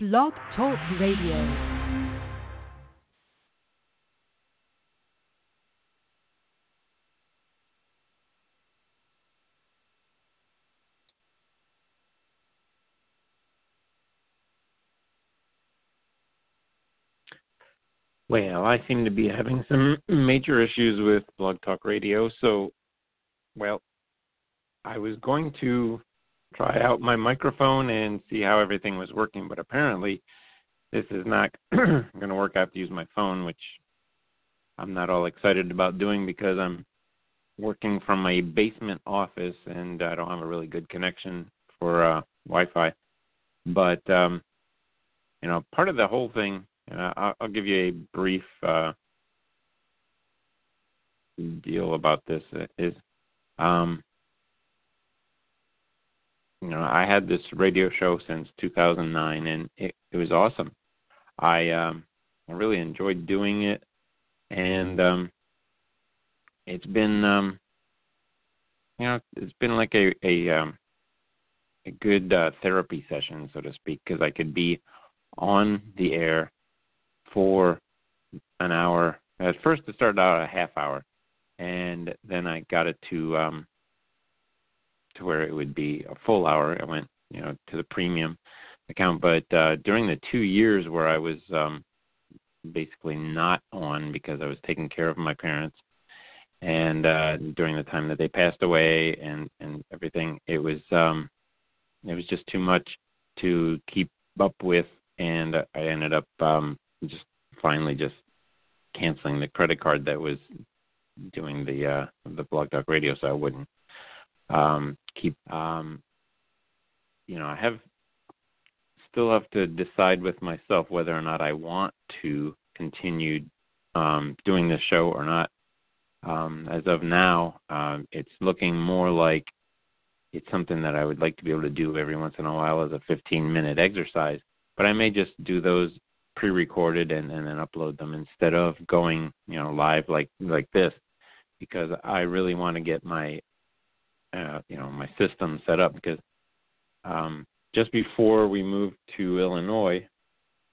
Blog Talk Radio. Well, I seem to be having some major issues with Blog Talk Radio, so, well, I was going to try out my microphone and see how everything was working, but apparently this is not going to work. I have to use my phone, which I'm not all excited about doing because I'm working from my basement office and I don't have a really good connection for uh, Wi-Fi. But um, you know, part of the whole thing uh, I'll, I'll give you a brief uh, deal about this. Is um, you know I had this radio show since 2009, and it, it was awesome. I um, I really enjoyed doing it, and um, it's been um, you know it's been like a a um, a good uh, therapy session, so to speak, because I could be on the air for an hour. At first, it started out a half hour, and then I got it to um, to where it would be a full hour. I went, you know, to the premium account. But uh, during the two years where I was um, basically not on because I was taking care of my parents, and uh, during the time that they passed away and and everything, it was um, it was just too much to keep up with, and I ended up um, just finally just canceling the credit card that was doing the uh the blog talk radio so I wouldn't um keep um you know, I have still have to decide with myself whether or not I want to continue um doing this show or not. Um as of now, um it's looking more like it's something that I would like to be able to do every once in a while as a 15 minute exercise, but I may just do those pre-recorded and, and then upload them instead of going you know live like like this because I really want to get my uh, you know my system set up because um, just before we moved to Illinois,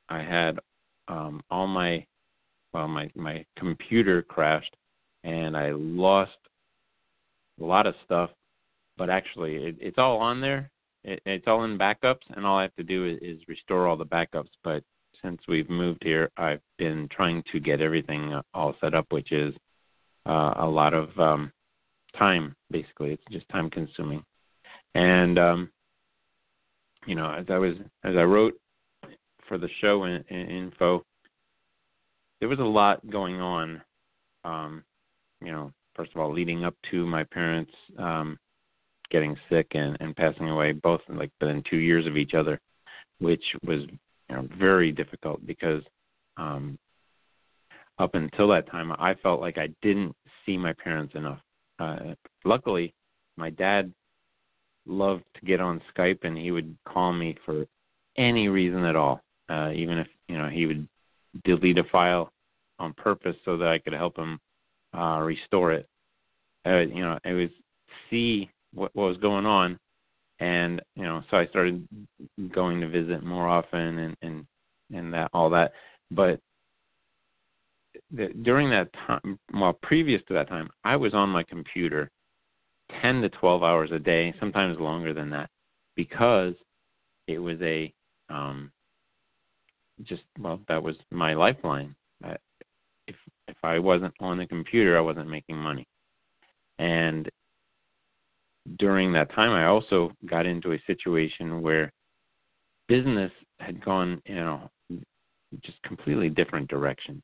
I had um, all my well my my computer crashed and I lost a lot of stuff, but actually it, it's all on there. It, it's all in backups, and all I have to do is, is restore all the backups. But since we've moved here, I've been trying to get everything all set up, which is uh, a lot of um, time. Basically, it's just time consuming. And um, you know, as I was as I wrote for the show in, in info, there was a lot going on. Um, you know, first of all, leading up to my parents um, getting sick and, and passing away, both like within two years of each other, which was you know very difficult because um up until that time I felt like I didn't see my parents enough. Uh luckily my dad loved to get on Skype and he would call me for any reason at all. Uh even if, you know, he would delete a file on purpose so that I could help him uh restore it. Uh, you know, it was see what, what was going on and you know so i started going to visit more often and and and that all that but the, during that time well previous to that time i was on my computer 10 to 12 hours a day sometimes longer than that because it was a um just well that was my lifeline I, if if i wasn't on the computer i wasn't making money and during that time, I also got into a situation where business had gone, you know, just completely different direction.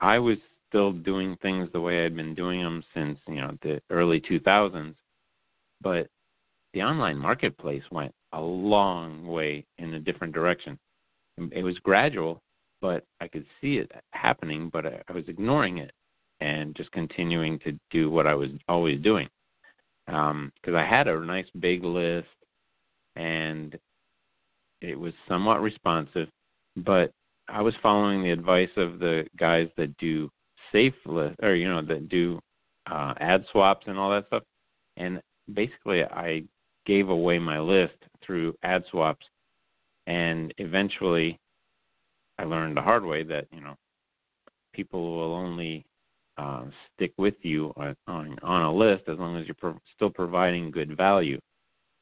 I was still doing things the way I'd been doing them since, you know, the early 2000s, but the online marketplace went a long way in a different direction. It was gradual, but I could see it happening, but I, was ignoring it and just continuing to do what I was always doing because um, I had a nice big list and it was somewhat responsive, but I was following the advice of the guys that do safe list or you know that do uh, ad swaps and all that stuff, and basically I gave away my list through ad swaps And eventually, I learned the hard way that you know people will only uh, stick with you on, on on a list as long as you're pro- still providing good value,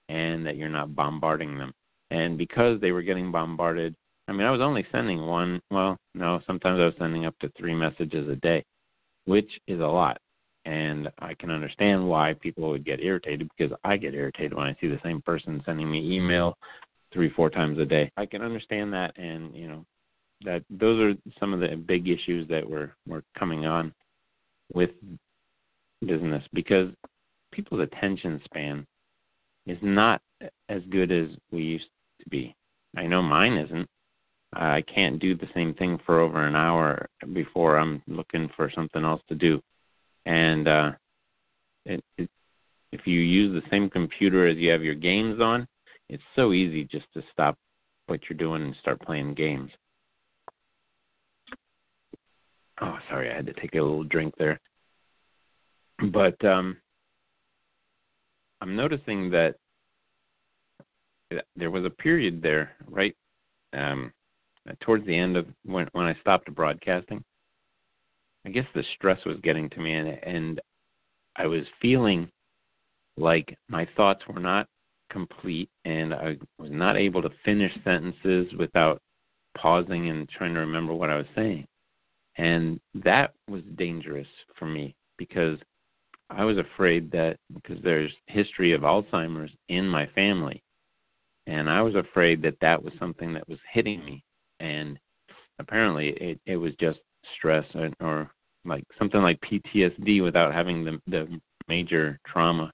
and that you're not bombarding them. And because they were getting bombarded, I mean, I was only sending one. Well, no, sometimes I was sending up to three messages a day, which is a lot. And I can understand why people would get irritated because I get irritated when I see the same person sending me email three, four times a day. I can understand that, and you know, that those are some of the big issues that were were coming on with business because people's attention span is not as good as we used to be. I know mine isn't. I can't do the same thing for over an hour before I'm looking for something else to do. And uh it, it if you use the same computer as you have your games on, it's so easy just to stop what you're doing and start playing games. Oh, sorry, I had to take a little drink there. But um I'm noticing that there was a period there, right, um, towards the end of when when I stopped broadcasting. I guess the stress was getting to me, and and I was feeling like my thoughts were not complete, and I was not able to finish sentences without pausing and trying to remember what I was saying. And that was dangerous for me because I was afraid that because there's history of Alzheimer's in my family, and I was afraid that that was something that was hitting me, and apparently it it was just stress or, or like something like PTSD without having the the major trauma.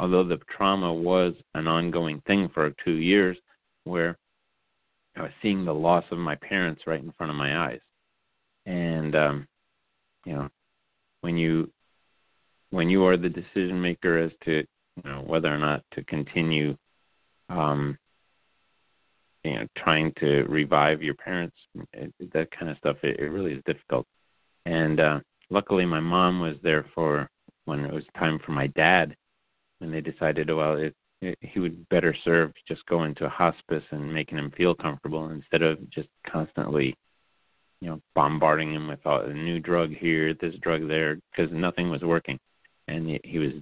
Although the trauma was an ongoing thing for two years, where I was seeing the loss of my parents right in front of my eyes, and um, you know, when you when you are the decision maker as to you know whether or not to continue um you know trying to revive your parents it, that kind of stuff it, it really is difficult. And uh luckily my mom was there for when it was time for my dad and they decided well it, it he would better serve just going to a hospice and making him feel comfortable instead of just constantly you know bombarding him with all, a new drug here this drug there because nothing was working and he, he was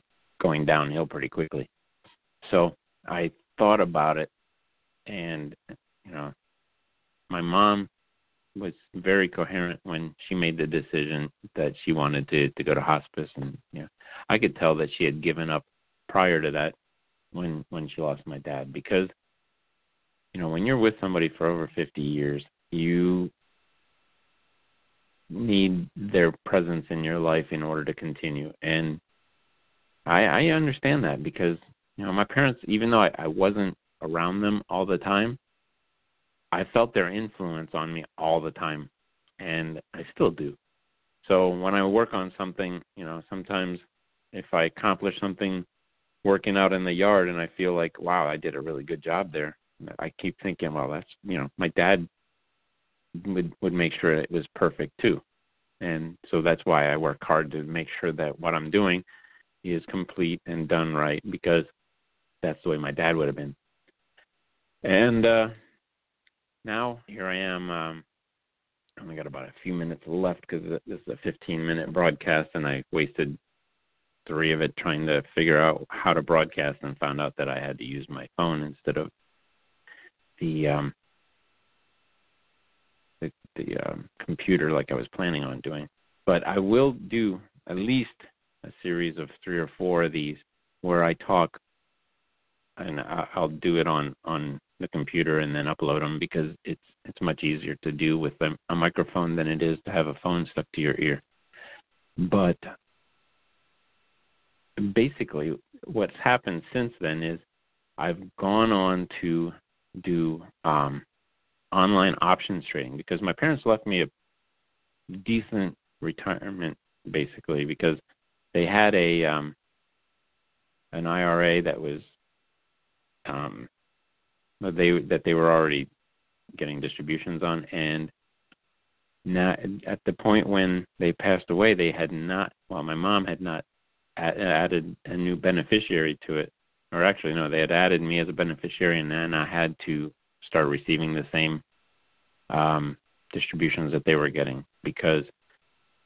going downhill pretty quickly. So i thought about it and you know my mom was very coherent when she made the decision that she wanted to to go to hospice. And you know I could tell that she had given up prior to that when when she lost my dad because you know when you're with somebody for over 50 years you need their presence in your life in order to continue. And I I understand that because you know my parents even though I, I wasn't around them all the time, I felt their influence on me all the time, and I still do. So when I work on something, you know, sometimes if I accomplish something working out in the yard and I feel like, wow, I did a really good job there, I keep thinking, well, that's, you know, my dad would would make sure it was perfect too. And so that's why I work hard to make sure that what I'm doing is complete and done right because that's the way my dad would have been. And uh, now here I am. Um, I only got about a few minutes left because this is a 15 minute broadcast, and I wasted three of it trying to figure out how to broadcast and found out that I had to use my phone instead of the um, the, the um, computer like I was planning on doing. But I will do at least a series of three or four of these where I talk, and I'll do it on on the computer and then upload them because it's it's much easier to do with a, a microphone than it is to have a phone stuck to your ear. But basically, what's happened since then is I've gone on to do um, online options trading because my parents left me a decent retirement basically because they had a um, an IRA that was um, they that they were already getting distributions on, and now at the point when they passed away, they had not. Well, my mom had not added a new beneficiary to it, or actually no, they had added me as a beneficiary, and then I had to start receiving the same um, distributions that they were getting because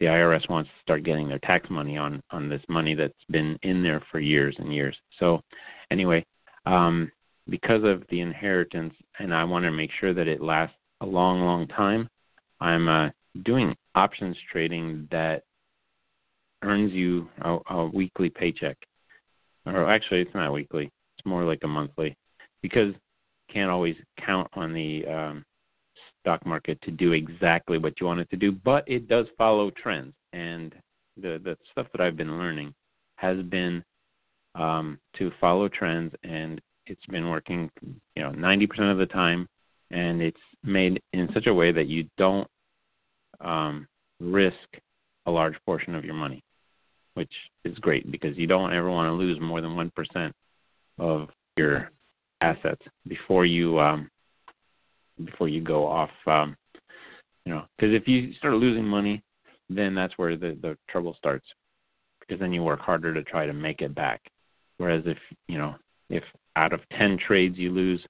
the IRS wants to start getting their tax money on on this money that's been in there for years and years. So anyway, um, because of the inheritance, and I want to make sure that it lasts a long, long time, I'm uh, doing options trading that earns you a, a weekly paycheck. Or actually, it's not weekly; it's more like a monthly, because you can't always count on the um, stock market to do exactly what you want it to do, but it does follow trends. And the the stuff that I've been learning has been um, to follow trends, and it's been working, you know, 90% of the time, and it's made in such a way that you don't um, risk a large portion of your money, which is great because you don't ever want to lose more than one percent of your assets before you um, before you go off. Um, you know, because if you start losing money, then that's where the the trouble starts. Because then you work harder to try to make it back. Whereas if you know if out of ten trades you lose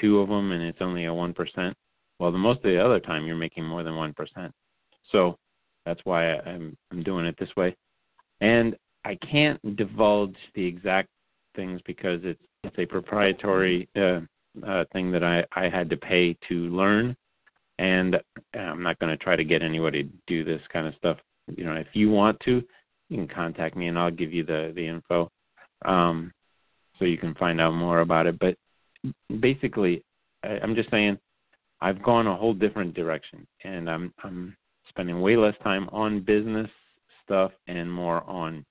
two of them and it's only a one percent, well, the most of the other time you're making more than one percent. So that's why I'm I'm doing it this way, and I can't divulge the exact things because it's it's a proprietary uh, uh, thing that I, I had to pay to learn, and I'm not going to try to get anybody to do this kind of stuff. You know, if you want to, you can contact me and I'll give you the the info, um, so you can find out more about it. But basically, I, I'm just saying, I've gone a whole different direction, and I'm I'm spending way less time on business stuff and more on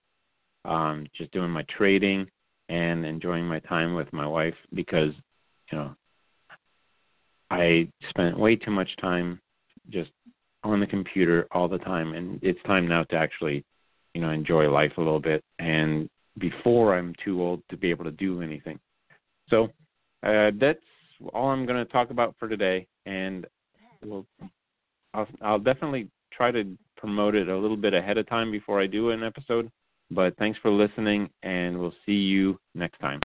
um, just doing my trading and enjoying my time with my wife because you know, I spent way too much time just on the computer all the time, and it's time now to actually, you know, enjoy life a little bit. And before I'm too old to be able to do anything. So uh, that's all I'm going to talk about for today, and we'll, I'll, I'll definitely try to promote it a little bit ahead of time before I do an episode. But thanks for listening, and we'll see you next time.